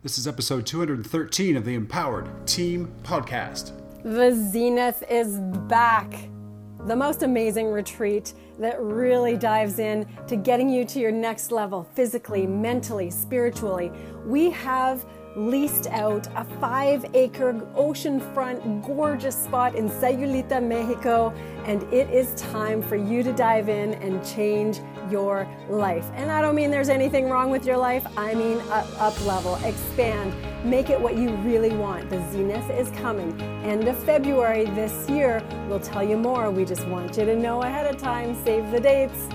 This is episode 213 of the Empowered Team Podcast. The Zenith is back. The most amazing retreat that really dives in to getting you to your next level physically, mentally, spiritually. We have leased out a five acre oceanfront gorgeous spot in Sayulita, Mexico, and it is time for you to dive in and change your life. And I don't mean there's anything wrong with your life, I mean up, up level, expand, make it what you really want. The Zenith is coming. End of February this year. We'll tell you more. We just want you to know ahead of time. Save the dates.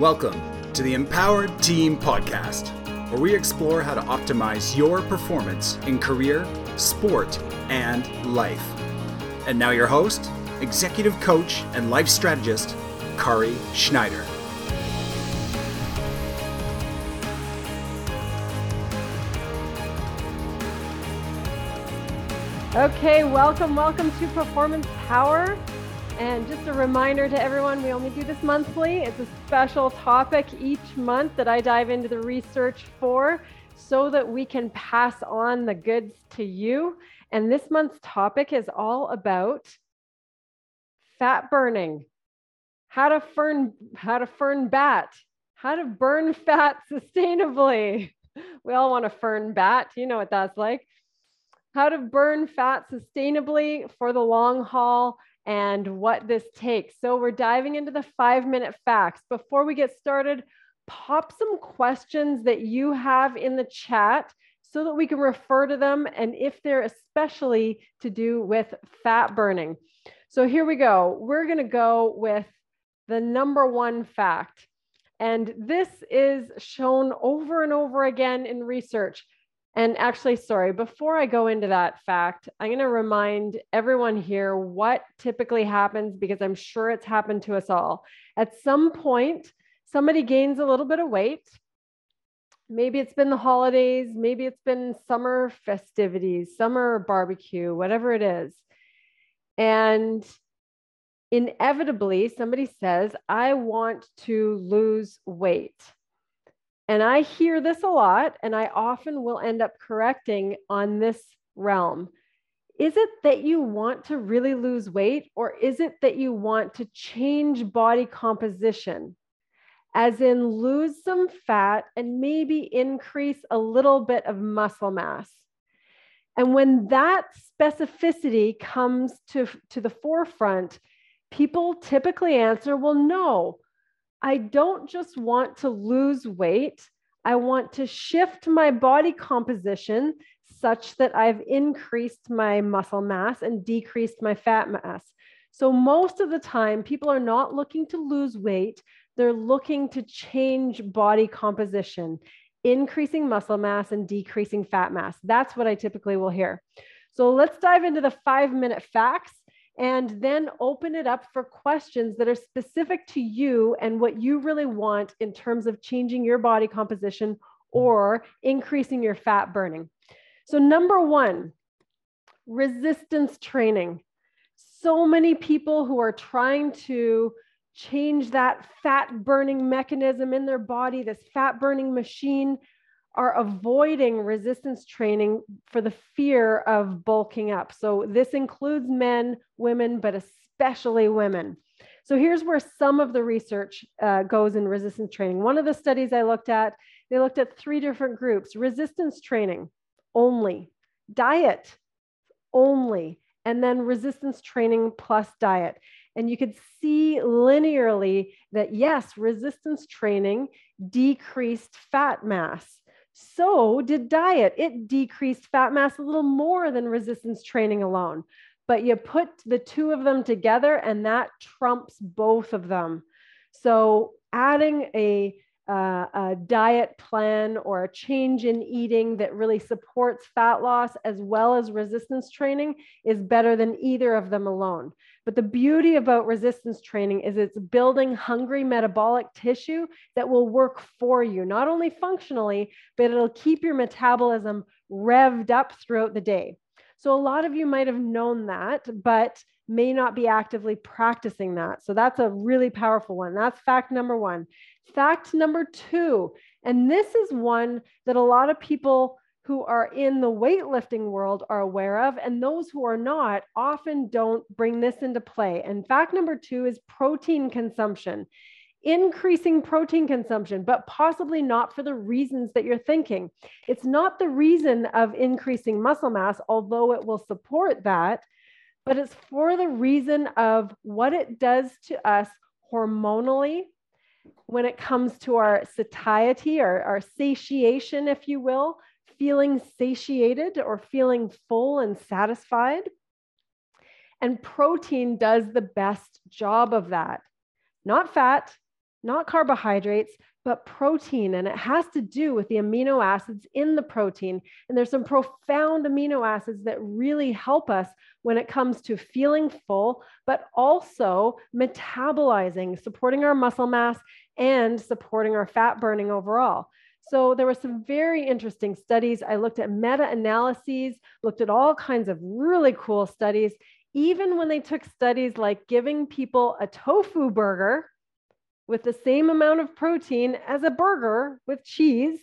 Welcome to the Empowered Team Podcast where we explore how to optimize your performance in career, sport, and life. And now, your host, executive coach, and life strategist, Kari Schneider. Okay, welcome, welcome to Performance Power. And just a reminder to everyone, we only do this monthly. It's a special topic each month that I dive into the research for so that we can pass on the goods to you. And this month's topic is all about fat burning, how to fern, how to fern bat, how to burn fat sustainably. We all want to fern bat. You know what that's like. How to burn fat sustainably for the long haul and what this takes. So we're diving into the five minute facts. Before we get started, pop some questions that you have in the chat so that we can refer to them and if they're especially to do with fat burning. So here we go. We're going to go with the number one fact. And this is shown over and over again in research. And actually, sorry, before I go into that fact, I'm going to remind everyone here what typically happens because I'm sure it's happened to us all. At some point, somebody gains a little bit of weight. Maybe it's been the holidays, maybe it's been summer festivities, summer barbecue, whatever it is. And inevitably, somebody says, I want to lose weight. And I hear this a lot, and I often will end up correcting on this realm. Is it that you want to really lose weight, or is it that you want to change body composition? As in, lose some fat and maybe increase a little bit of muscle mass. And when that specificity comes to, to the forefront, people typically answer, well, no, I don't just want to lose weight. I want to shift my body composition such that I've increased my muscle mass and decreased my fat mass. So, most of the time, people are not looking to lose weight, they're looking to change body composition, increasing muscle mass and decreasing fat mass. That's what I typically will hear. So, let's dive into the five minute facts and then open it up for questions that are specific to you and what you really want in terms of changing your body composition or increasing your fat burning. So, number one, resistance training. So many people who are trying to change that fat burning mechanism in their body, this fat burning machine, are avoiding resistance training for the fear of bulking up. So, this includes men, women, but especially women. So, here's where some of the research uh, goes in resistance training. One of the studies I looked at, they looked at three different groups resistance training only, diet only, and then resistance training plus diet. And you could see linearly that yes, resistance training decreased fat mass. So did diet. It decreased fat mass a little more than resistance training alone. But you put the two of them together, and that trumps both of them. So adding a uh, a diet plan or a change in eating that really supports fat loss as well as resistance training is better than either of them alone. But the beauty about resistance training is it's building hungry metabolic tissue that will work for you, not only functionally, but it'll keep your metabolism revved up throughout the day. So a lot of you might have known that, but may not be actively practicing that. So that's a really powerful one. That's fact number one. Fact number two, And this is one that a lot of people who are in the weightlifting world are aware of, and those who are not often don't bring this into play. And fact number two is protein consumption. Increasing protein consumption, but possibly not for the reasons that you're thinking. It's not the reason of increasing muscle mass, although it will support that, but it's for the reason of what it does to us hormonally when it comes to our satiety or our satiation, if you will, feeling satiated or feeling full and satisfied. And protein does the best job of that. Not fat, not carbohydrates, but protein. And it has to do with the amino acids in the protein. And there's some profound amino acids that really help us when it comes to feeling full, but also metabolizing, supporting our muscle mass and supporting our fat burning overall. So there were some very interesting studies. I looked at meta-analyses, looked at all kinds of really cool studies. Even when they took studies like giving people a tofu burger with the same amount of protein as a burger with cheese,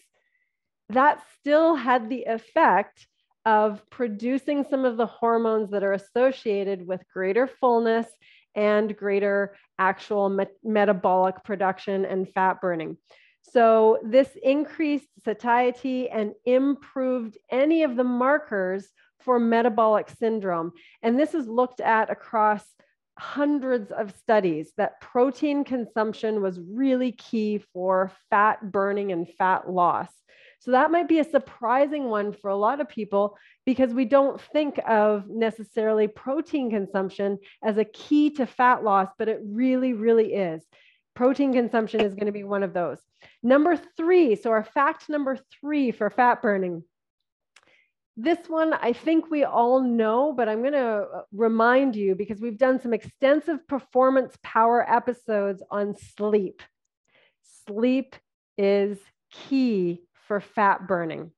that still had the effect of producing some of the hormones that are associated with greater fullness and greater actual me- metabolic production and fat burning. So, this increased satiety and improved any of the markers for metabolic syndrome. And this is looked at across hundreds of studies that protein consumption was really key for fat burning and fat loss. So that might be a surprising one for a lot of people because we don't think of necessarily protein consumption as a key to fat loss, but it really, really is. Protein consumption is going to be one of those. Number three, so our fact number three for fat burning. This one, I think we all know, but I'm going to uh, remind you because we've done some extensive performance power episodes on sleep. Sleep is key for fat burning.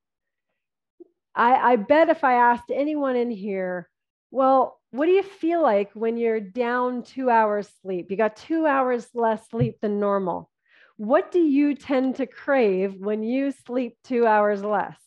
I, I bet if I asked anyone in here, well, what do you feel like when you're down two hours sleep? You got two hours less sleep than normal. What do you tend to crave when you sleep two hours less?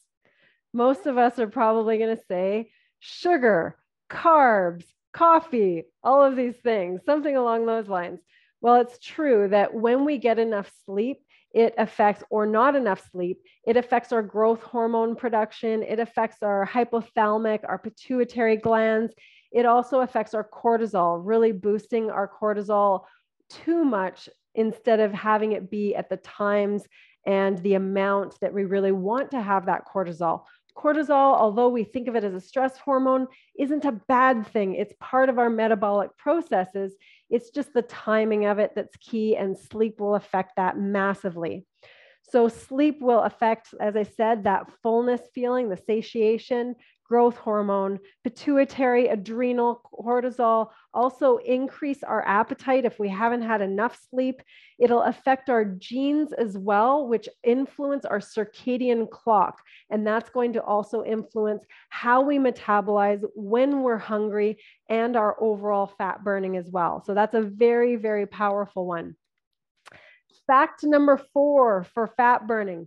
Most of us are probably going to say sugar, carbs, coffee, all of these things, something along those lines. Well, it's true that when we get enough sleep, it affects, or not enough sleep, it affects our growth hormone production, it affects our hypothalamic, our pituitary glands, it also affects our cortisol, really boosting our cortisol too much instead of having it be at the times and the amount that we really want to have that cortisol. Cortisol, although we think of it as a stress hormone, isn't a bad thing. It's part of our metabolic processes. It's just the timing of it that's key, and sleep will affect that massively. So, sleep will affect, as I said, that fullness feeling, the satiation, growth hormone, pituitary, adrenal, cortisol also increase our appetite if we haven't had enough sleep. It'll affect our genes as well, which influence our circadian clock. And that's going to also influence how we metabolize when we're hungry and our overall fat burning as well. So that's a very, very powerful one. Fact number four for fat burning.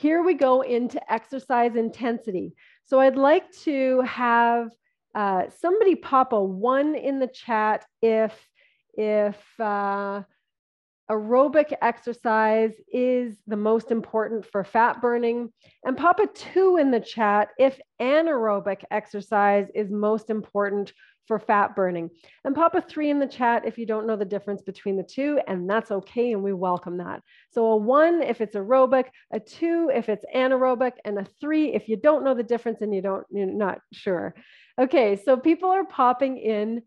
Here we go into exercise intensity. So I'd like to have uh, somebody pop a one in the chat if if uh, aerobic exercise is the most important for fat burning, and pop a two in the chat if anaerobic exercise is most important for fat burning. And pop a three in the chat if you don't know the difference between the two, and that's okay, and we welcome that. So a one if it's aerobic, a two if it's anaerobic, and a three if you don't know the difference and you don't, you're not sure. Okay, so people are popping in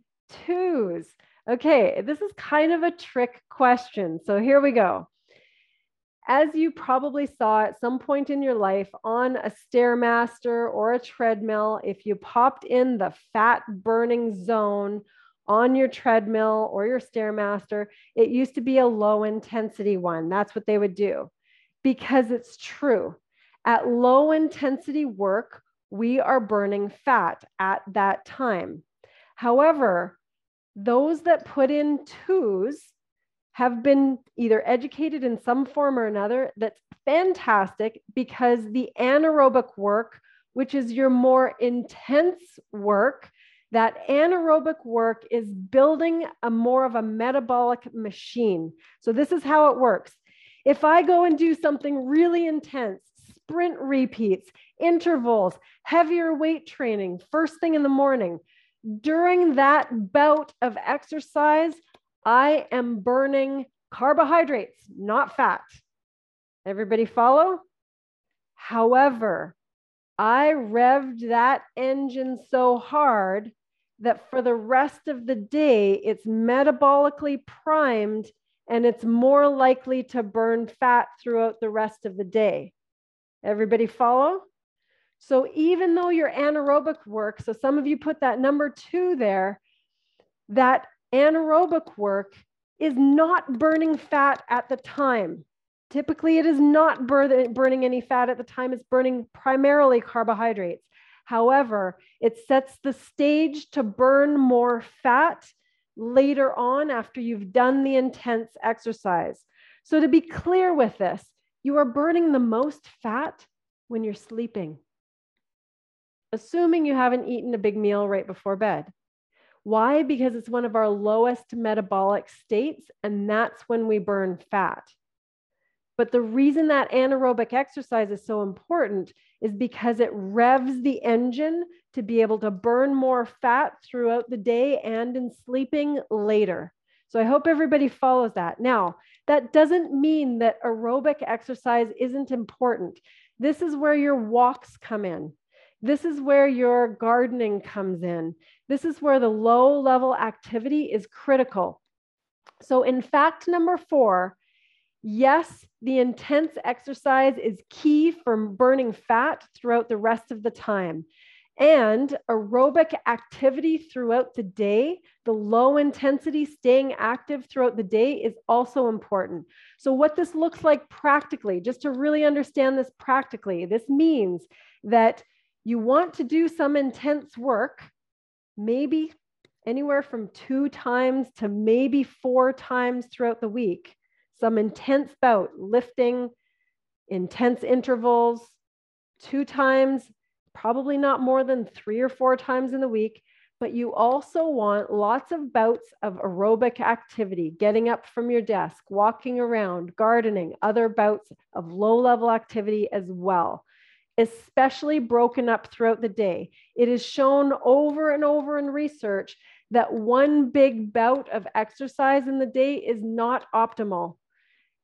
twos. Okay, this is kind of a trick question. So here we go as you probably saw at some point in your life on a Stairmaster or a treadmill, if you popped in the fat burning zone on your treadmill or your Stairmaster, it used to be a low intensity one. That's what they would do because it's true. At low intensity work, we are burning fat at that time. However, those that put in twos have been either educated in some form or another, that's fantastic because the anaerobic work, which is your more intense work, that anaerobic work is building a more of a metabolic machine. So this is how it works. If I go and do something really intense, sprint repeats, intervals, heavier weight training, first thing in the morning, during that bout of exercise, I am burning carbohydrates, not fat. Everybody follow? However, I revved that engine so hard that for the rest of the day, it's metabolically primed and it's more likely to burn fat throughout the rest of the day. Everybody follow? So even though your anaerobic work, so some of you put that number two there, that anaerobic work is not burning fat at the time. Typically, it is not burning any fat at the time, it's burning primarily carbohydrates. However, it sets the stage to burn more fat later on after you've done the intense exercise. So, to be clear with this, you are burning the most fat when you're sleeping, assuming you haven't eaten a big meal right before bed. Why? Because it's one of our lowest metabolic states, and that's when we burn fat. But the reason that anaerobic exercise is so important is because it revs the engine to be able to burn more fat throughout the day and in sleeping later. So I hope everybody follows that. Now, that doesn't mean that aerobic exercise isn't important. This is where your walks come in. This is where your gardening comes in. This is where the low level activity is critical. So, in fact, number four, yes, the intense exercise is key for burning fat throughout the rest of the time. And aerobic activity throughout the day, the low intensity staying active throughout the day is also important. So, what this looks like practically, just to really understand this practically, this means that you want to do some intense work, maybe anywhere from two times to maybe four times throughout the week some intense bout, lifting, intense intervals, two times, probably not more than three or four times in the week. But you also want lots of bouts of aerobic activity, getting up from your desk, walking around, gardening, other bouts of low level activity as well, especially broken up throughout the day. It is shown over and over in research that one big bout of exercise in the day is not optimal.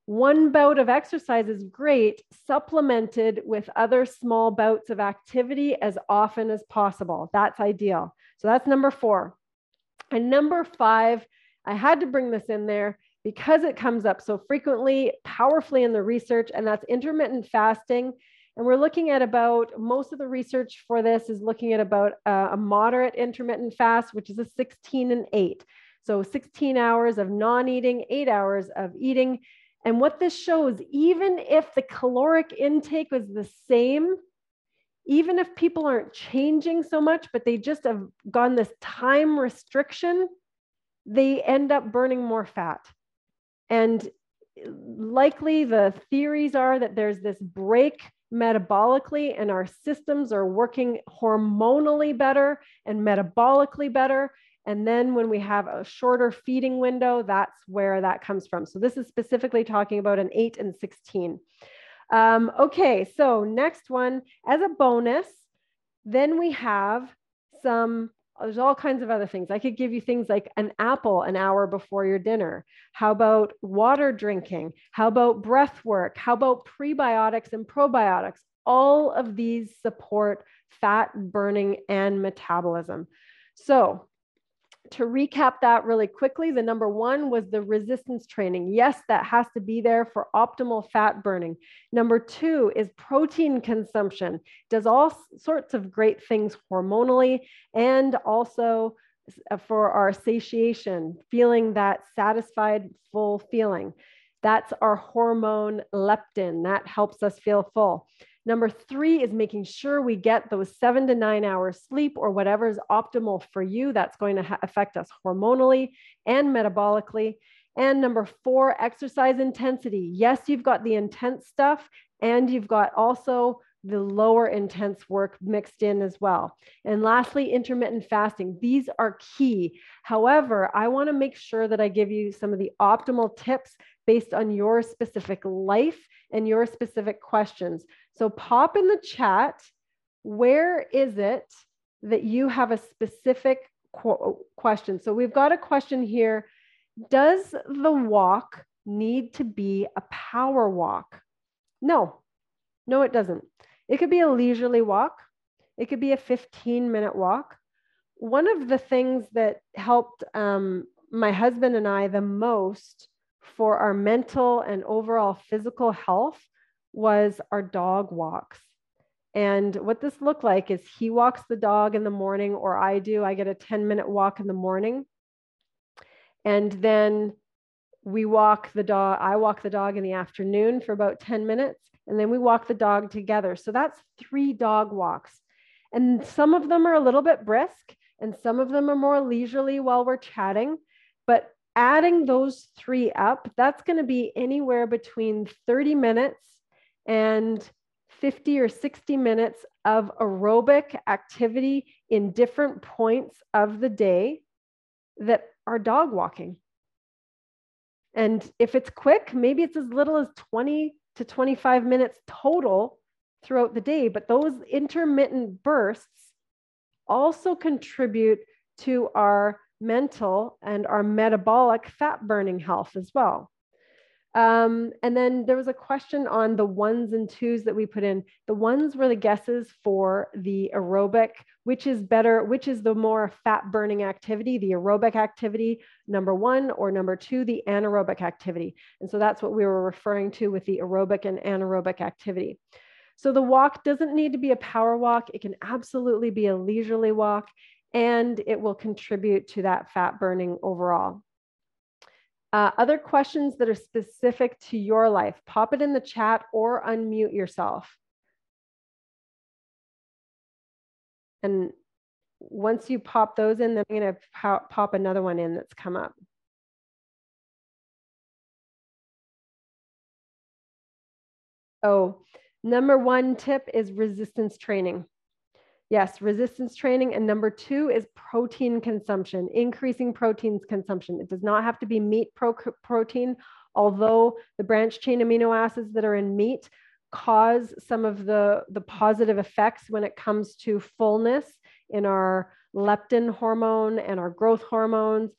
One bout of exercise is great, supplemented with other small bouts of activity as often as possible. That's ideal. So that's number four. And number five, I had to bring this in there because it comes up so frequently, powerfully in the research, and that's intermittent fasting. And we're looking at about most of the research for this is looking at about uh, a moderate intermittent fast, which is a 16 and 8. So 16 hours of non eating, eight hours of eating. And what this shows, even if the caloric intake was the same, even if people aren't changing so much, but they just have gone this time restriction, they end up burning more fat. And likely the theories are that there's this break metabolically and our systems are working hormonally better and metabolically better and then when we have a shorter feeding window, that's where that comes from. So this is specifically talking about an 8 and 16. Um, okay, so next one, as a bonus, then we have some, there's all kinds of other things. I could give you things like an apple an hour before your dinner. How about water drinking? How about breath work? How about prebiotics and probiotics? All of these support fat burning and metabolism. So to recap that really quickly, the number one was the resistance training. Yes, that has to be there for optimal fat burning. Number two is protein consumption, does all sorts of great things hormonally and also uh, for our satiation, feeling that satisfied, full feeling. That's our hormone leptin. That helps us feel full. Number three is making sure we get those seven to nine hours sleep or whatever is optimal for you. That's going to ha- affect us hormonally and metabolically. And number four, exercise intensity. Yes, you've got the intense stuff and you've got also the lower intense work mixed in as well. And lastly, intermittent fasting. These are key. However, I want to make sure that I give you some of the optimal tips based on your specific life and your specific questions. So pop in the chat where is it that you have a specific qu- question? So we've got a question here. Does the walk need to be a power walk? No, no, it doesn't. It could be a leisurely walk, it could be a 15 minute walk. One of the things that helped um, my husband and I the most for our mental and overall physical health was our dog walks. And what this looked like is he walks the dog in the morning, or I do. I get a 10 minute walk in the morning. And then we walk the dog, I walk the dog in the afternoon for about 10 minutes. And then we walk the dog together. So that's three dog walks. And some of them are a little bit brisk, and some of them are more leisurely while we're chatting. But adding those three up, that's going to be anywhere between 30 minutes and 50 or 60 minutes of aerobic activity in different points of the day that are dog walking. And if it's quick, maybe it's as little as 20 to 25 minutes total throughout the day. But those intermittent bursts also contribute to our mental and our metabolic fat burning health as well. Um, and then there was a question on the ones and twos that we put in. The ones were the guesses for the aerobic, which is better, which is the more fat burning activity, the aerobic activity, number one, or number two, the anaerobic activity. And so that's what we were referring to with the aerobic and anaerobic activity. So the walk doesn't need to be a power walk. It can absolutely be a leisurely walk and it will contribute to that fat burning overall. Uh, other questions that are specific to your life, pop it in the chat or unmute yourself. And once you pop those in, then I'm going to pop, pop another one in that's come up. Oh, number one tip is resistance training. Yes, resistance training. And number two is protein consumption, increasing proteins consumption. It does not have to be meat pro- protein, although the branch chain amino acids that are in meat cause some of the, the positive effects when it comes to fullness in our leptin hormone and our growth hormones.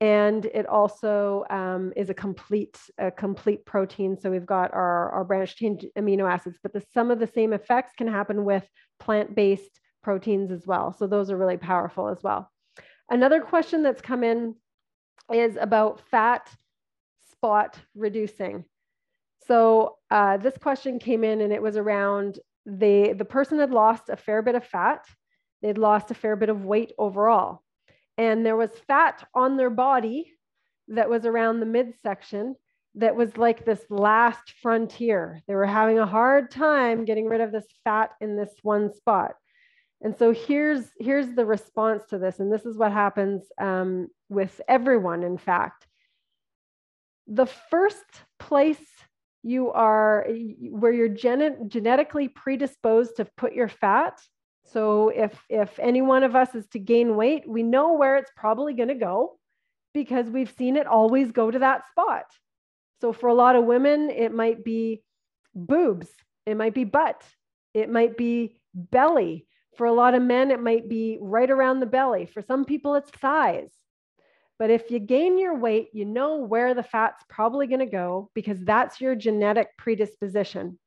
And it also um, is a complete, a complete protein. So we've got our, our branch chain amino acids, but the, some of the same effects can happen with plant-based proteins as well. So those are really powerful as well. Another question that's come in is about fat spot reducing. So uh, this question came in and it was around the, the person had lost a fair bit of fat. They'd lost a fair bit of weight overall. And there was fat on their body that was around the midsection that was like this last frontier. They were having a hard time getting rid of this fat in this one spot. And so here's, here's the response to this. And this is what happens um, with everyone, in fact. The first place you are, where you're gen- genetically predisposed to put your fat. So if, if any one of us is to gain weight, we know where it's probably going to go because we've seen it always go to that spot. So for a lot of women, it might be boobs, it might be butt, it might be belly, for a lot of men, it might be right around the belly. For some people, it's thighs. But if you gain your weight, you know where the fat's probably going to go because that's your genetic predisposition.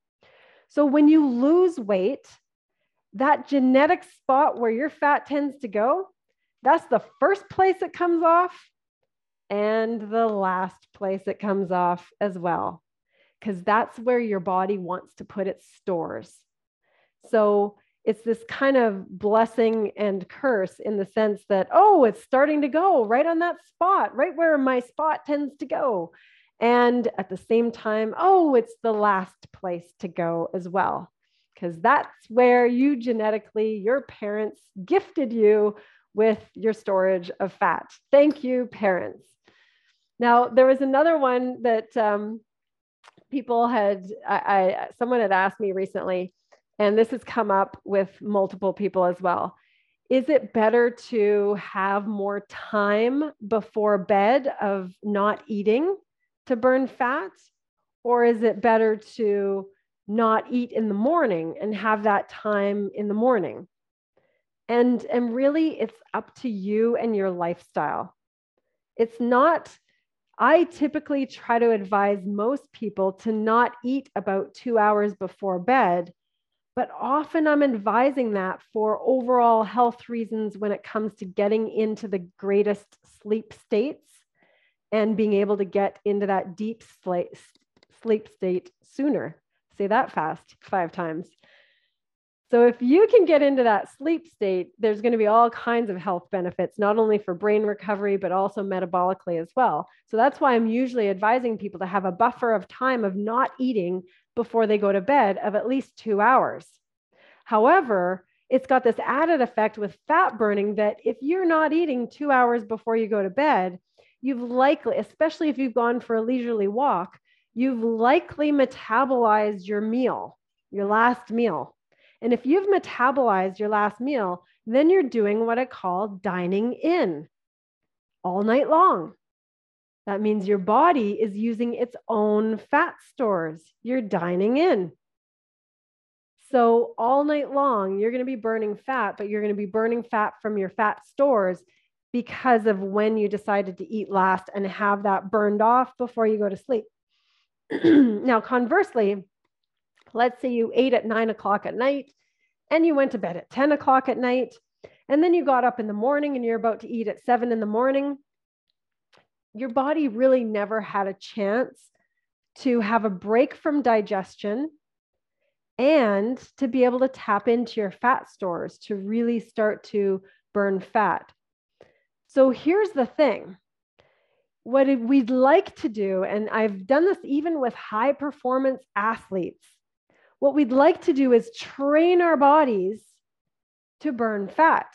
So when you lose weight, that genetic spot where your fat tends to go, that's the first place it comes off and the last place it comes off as well, because that's where your body wants to put its stores. So it's this kind of blessing and curse in the sense that, oh, it's starting to go right on that spot, right where my spot tends to go. And at the same time, oh, it's the last place to go as well, because that's where you genetically, your parents gifted you with your storage of fat. Thank you, parents. Now, there was another one that um, people had, I, I, someone had asked me recently, and this has come up with multiple people as well. Is it better to have more time before bed of not eating to burn fat? Or is it better to not eat in the morning and have that time in the morning? And, and really, it's up to you and your lifestyle. It's not, I typically try to advise most people to not eat about two hours before bed, but often I'm advising that for overall health reasons when it comes to getting into the greatest sleep states and being able to get into that deep sleep state sooner. Say that fast five times. So, if you can get into that sleep state, there's going to be all kinds of health benefits, not only for brain recovery, but also metabolically as well. So, that's why I'm usually advising people to have a buffer of time of not eating before they go to bed of at least two hours. However, it's got this added effect with fat burning that if you're not eating two hours before you go to bed, you've likely, especially if you've gone for a leisurely walk, you've likely metabolized your meal, your last meal. And if you've metabolized your last meal, then you're doing what I call dining in all night long. That means your body is using its own fat stores. You're dining in. So, all night long, you're going to be burning fat, but you're going to be burning fat from your fat stores because of when you decided to eat last and have that burned off before you go to sleep. now, conversely, let's say you ate at nine o'clock at night and you went to bed at 10 o'clock at night, and then you got up in the morning and you're about to eat at seven in the morning, your body really never had a chance to have a break from digestion and to be able to tap into your fat stores to really start to burn fat. So here's the thing what we'd like to do, and I've done this even with high performance athletes, what we'd like to do is train our bodies to burn fat,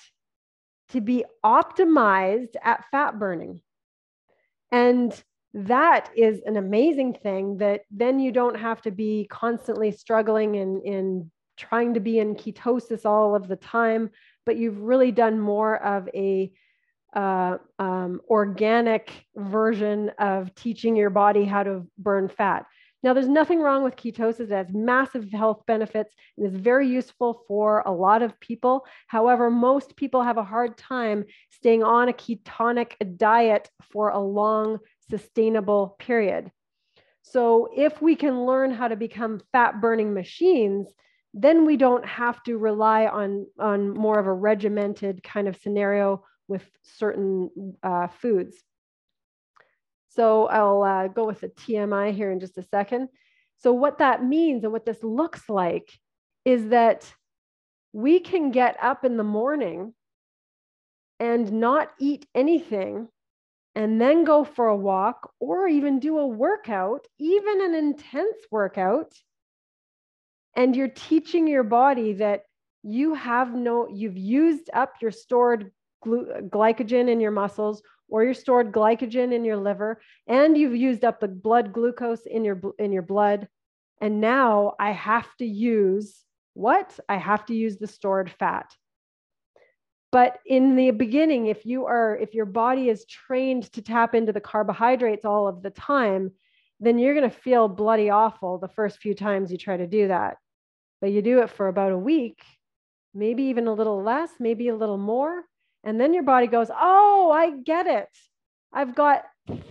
to be optimized at fat burning. And that is an amazing thing that then you don't have to be constantly struggling and in, in trying to be in ketosis all of the time, but you've really done more of a uh, um, organic version of teaching your body how to burn fat. Now, there's nothing wrong with ketosis. It has massive health benefits and is very useful for a lot of people. However, most people have a hard time staying on a ketonic diet for a long, sustainable period. So, if we can learn how to become fat burning machines, then we don't have to rely on, on more of a regimented kind of scenario with certain uh, foods. So I'll uh, go with the TMI here in just a second. So, what that means and what this looks like is that we can get up in the morning and not eat anything and then go for a walk or even do a workout, even an intense workout. And you're teaching your body that you have no, you've used up your stored glycogen in your muscles or your stored glycogen in your liver and you've used up the blood glucose in your in your blood. And now i have to use what? I have to use the stored fat. But in the beginning if you are if your body is trained to tap into the carbohydrates all of the time then you're going to feel bloody awful the first few times you try to do that. But you do it for about a week maybe even a little less maybe a little more and then your body goes, Oh, I get it. I've got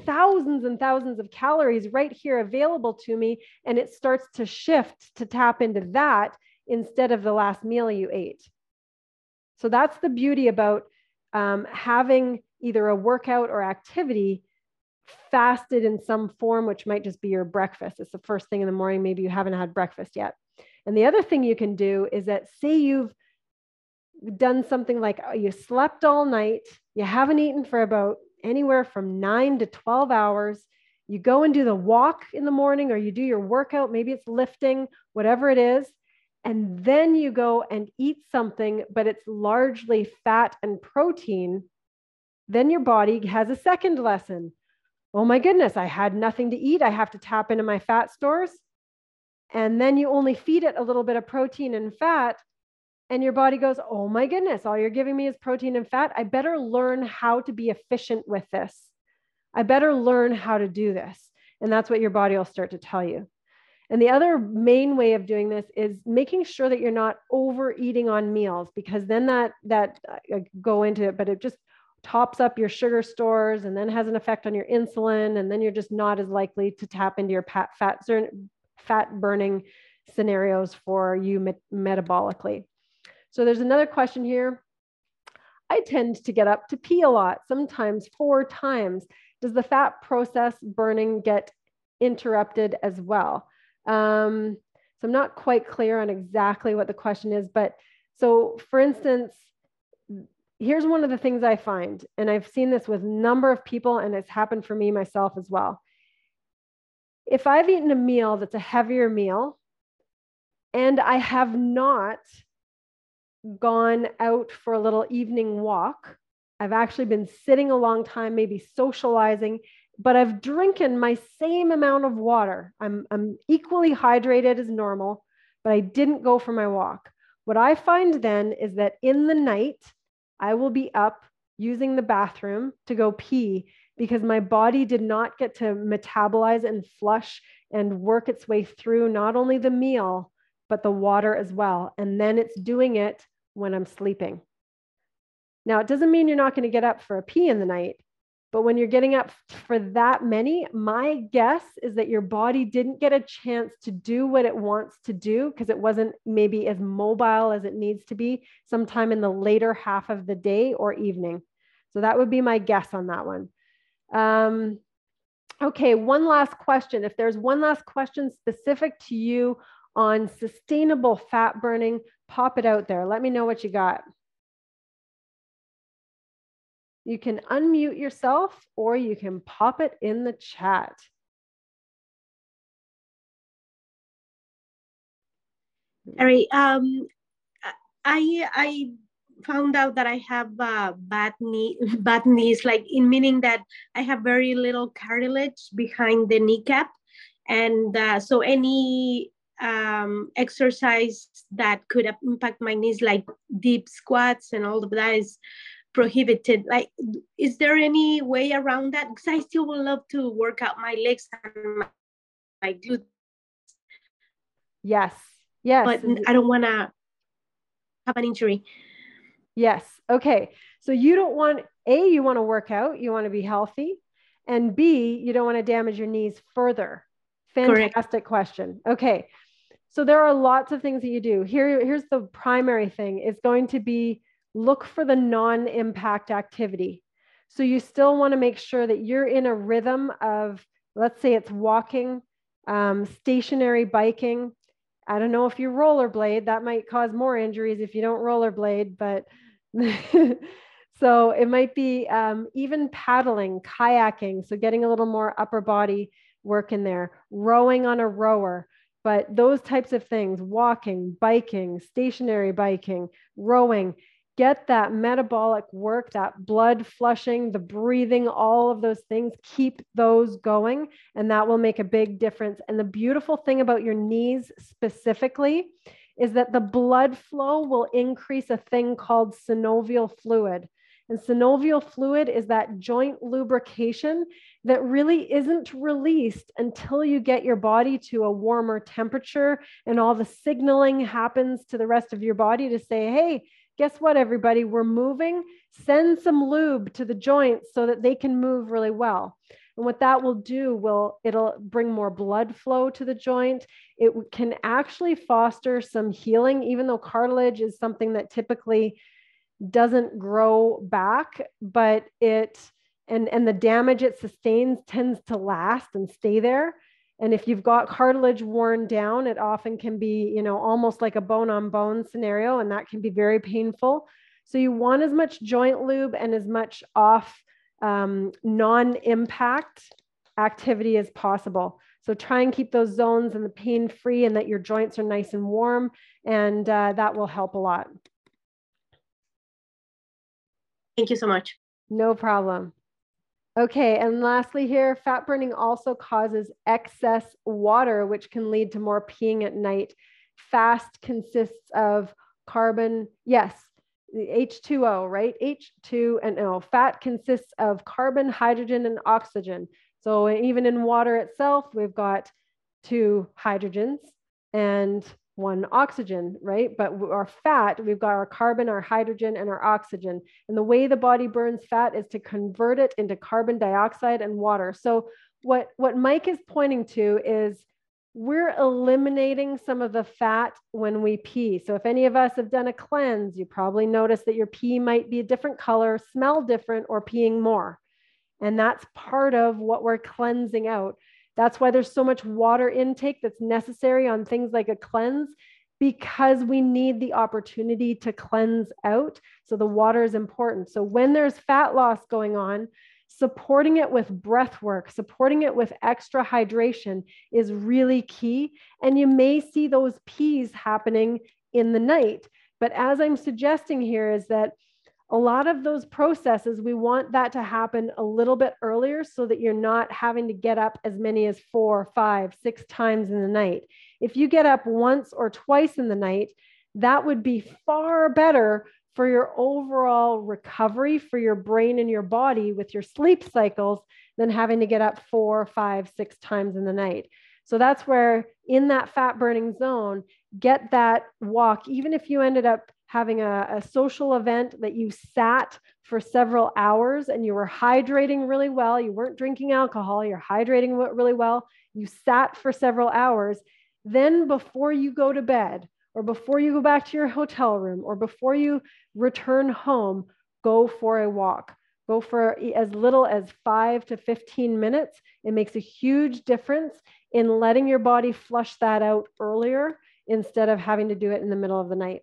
thousands and thousands of calories right here available to me. And it starts to shift to tap into that instead of the last meal you ate. So that's the beauty about um, having either a workout or activity fasted in some form, which might just be your breakfast. It's the first thing in the morning. Maybe you haven't had breakfast yet. And the other thing you can do is that, say you've done something like uh, you slept all night, you haven't eaten for about anywhere from nine to 12 hours. You go and do the walk in the morning or you do your workout, maybe it's lifting, whatever it is. And then you go and eat something, but it's largely fat and protein. Then your body has a second lesson. oh my goodness, I had nothing to eat. I have to tap into my fat stores. And then you only feed it a little bit of protein and fat. And your body goes, oh my goodness, all you're giving me is protein and fat. I better learn how to be efficient with this. I better learn how to do this. And that's what your body will start to tell you. And the other main way of doing this is making sure that you're not overeating on meals because then that that uh, go into it, but it just tops up your sugar stores and then has an effect on your insulin, and then you're just not as likely to tap into your fat fat burning scenarios for you met- metabolically. So there's another question here. I tend to get up to pee a lot, sometimes four times. Does the fat process burning get interrupted as well? Um, so I'm not quite clear on exactly what the question is, but so for instance, here's one of the things I find, and I've seen this with number of people, and it's happened for me myself as well. If I've eaten a meal that's a heavier meal, and I have not gone out for a little evening walk, I've actually been sitting a long time, maybe socializing, but I've drinking my same amount of water. I'm, I'm equally hydrated as normal, but I didn't go for my walk. What I find then is that in the night, I will be up using the bathroom to go pee because my body did not get to metabolize and flush and work its way through not only the meal, but the water as well. And then it's doing it when I'm sleeping. Now, it doesn't mean you're not going to get up for a pee in the night, but when you're getting up for that many, my guess is that your body didn't get a chance to do what it wants to do because it wasn't maybe as mobile as it needs to be sometime in the later half of the day or evening. So that would be my guess on that one. Um, okay, one last question. If there's one last question specific to you on sustainable fat burning, pop it out there. Let me know what you got. You can unmute yourself or you can pop it in the chat. Harry, um, I I found out that I have uh, bad knee, bad knees, like in meaning that I have very little cartilage behind the kneecap, and uh, so any um, exercise that could impact my knees, like deep squats and all of that, is prohibited. Like is there any way around that? Because i still would love to work out my legs and my, my glutes. Yes. Yes. But i don't want to have an injury. Yes. Okay. So you don't want a you want to work out you want to be healthy and b you don't want to damage your knees further. Fantastic Correct. question. Okay so there are lots of things that you do here here's the primary thing is going to be look for the non impact activity. So you still want to make sure that you're in a rhythm of, let's say it's walking, um, stationary biking. I don't know if you rollerblade, that might cause more injuries if you don't rollerblade, but so it might be um, even paddling, kayaking. So getting a little more upper body work in there, rowing on a rower. But those types of things, walking, biking, stationary biking, rowing, get that metabolic work, that blood flushing, the breathing, all of those things, keep those going, and that will make a big difference. And the beautiful thing about your knees specifically is that the blood flow will increase a thing called synovial fluid. And synovial fluid is that joint lubrication that really isn't released until you get your body to a warmer temperature and all the signaling happens to the rest of your body to say, hey, guess what, everybody? We're moving. Send some lube to the joints so that they can move really well. And what that will do will it'll bring more blood flow to the joint. It can actually foster some healing, even though cartilage is something that typically doesn't grow back, but it and and the damage it sustains tends to last and stay there. And if you've got cartilage worn down, it often can be, you know, almost like a bone on bone scenario, and that can be very painful. So you want as much joint lube and as much off um, non impact activity as possible. So try and keep those zones and the pain free and that your joints are nice and warm, and uh, that will help a lot. Thank you so much. No problem. Okay, and lastly, here, fat burning also causes excess water, which can lead to more peeing at night. Fast consists of carbon, yes, H2O, right? H2 and O. Fat consists of carbon, hydrogen, and oxygen. So even in water itself, we've got two hydrogens and one oxygen, right? But our fat, we've got our carbon, our hydrogen, and our oxygen. And the way the body burns fat is to convert it into carbon dioxide and water. So what, what Mike is pointing to is we're eliminating some of the fat when we pee. So if any of us have done a cleanse, you probably notice that your pee might be a different color, smell different, or peeing more. And that's part of what we're cleansing out. That's why there's so much water intake that's necessary on things like a cleanse because we need the opportunity to cleanse out. So the water is important. So when there's fat loss going on, supporting it with breath work, supporting it with extra hydration is really key. And you may see those pees happening in the night. But as I'm suggesting here, is that a lot of those processes, we want that to happen a little bit earlier so that you're not having to get up as many as four, five, six times in the night. If you get up once or twice in the night, that would be far better for your overall recovery for your brain and your body with your sleep cycles than having to get up four, five, six times in the night. So that's where, in that fat burning zone, get that walk, even if you ended up having a, a, social event that you sat for several hours and you were hydrating really well, you weren't drinking alcohol, you're hydrating really well, you sat for several hours, then before you go to bed or before you go back to your hotel room or before you return home, go for a walk. Go for as little as five to 15 minutes. It makes a huge difference in letting your body flush that out earlier instead of having to do it in the middle of the night.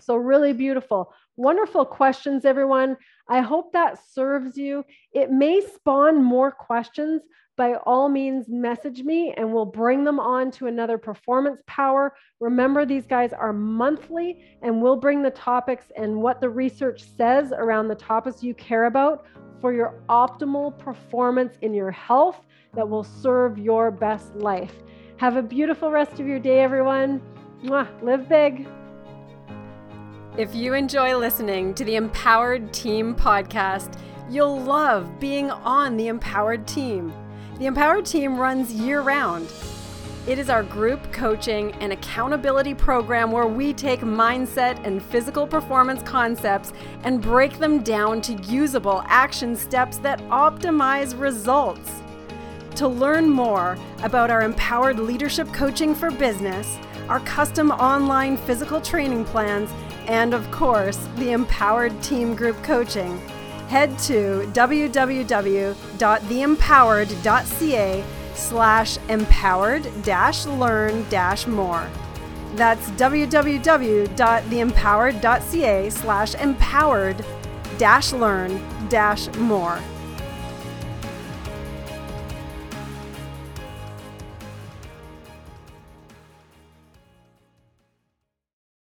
So, really beautiful. Wonderful questions, everyone. I hope that serves you. It may spawn more questions. By all means, message me and we'll bring them on to another performance power. Remember, these guys are monthly and we'll bring the topics and what the research says around the topics you care about for your optimal performance in your health that will serve your best life. Have a beautiful rest of your day, everyone. Mwah, live big. If you enjoy listening to the Empowered Team podcast, you'll love being on the Empowered Team. The Empowered Team runs year round. It is our group coaching and accountability program where we take mindset and physical performance concepts and break them down to usable action steps that optimize results. To learn more about our empowered leadership coaching for business, our custom online physical training plans, and of course, the Empowered Team Group Coaching, head to www.theempowered.ca slash empowered dash learn dash more. That's www.theempowered.ca slash empowered dash learn dash more.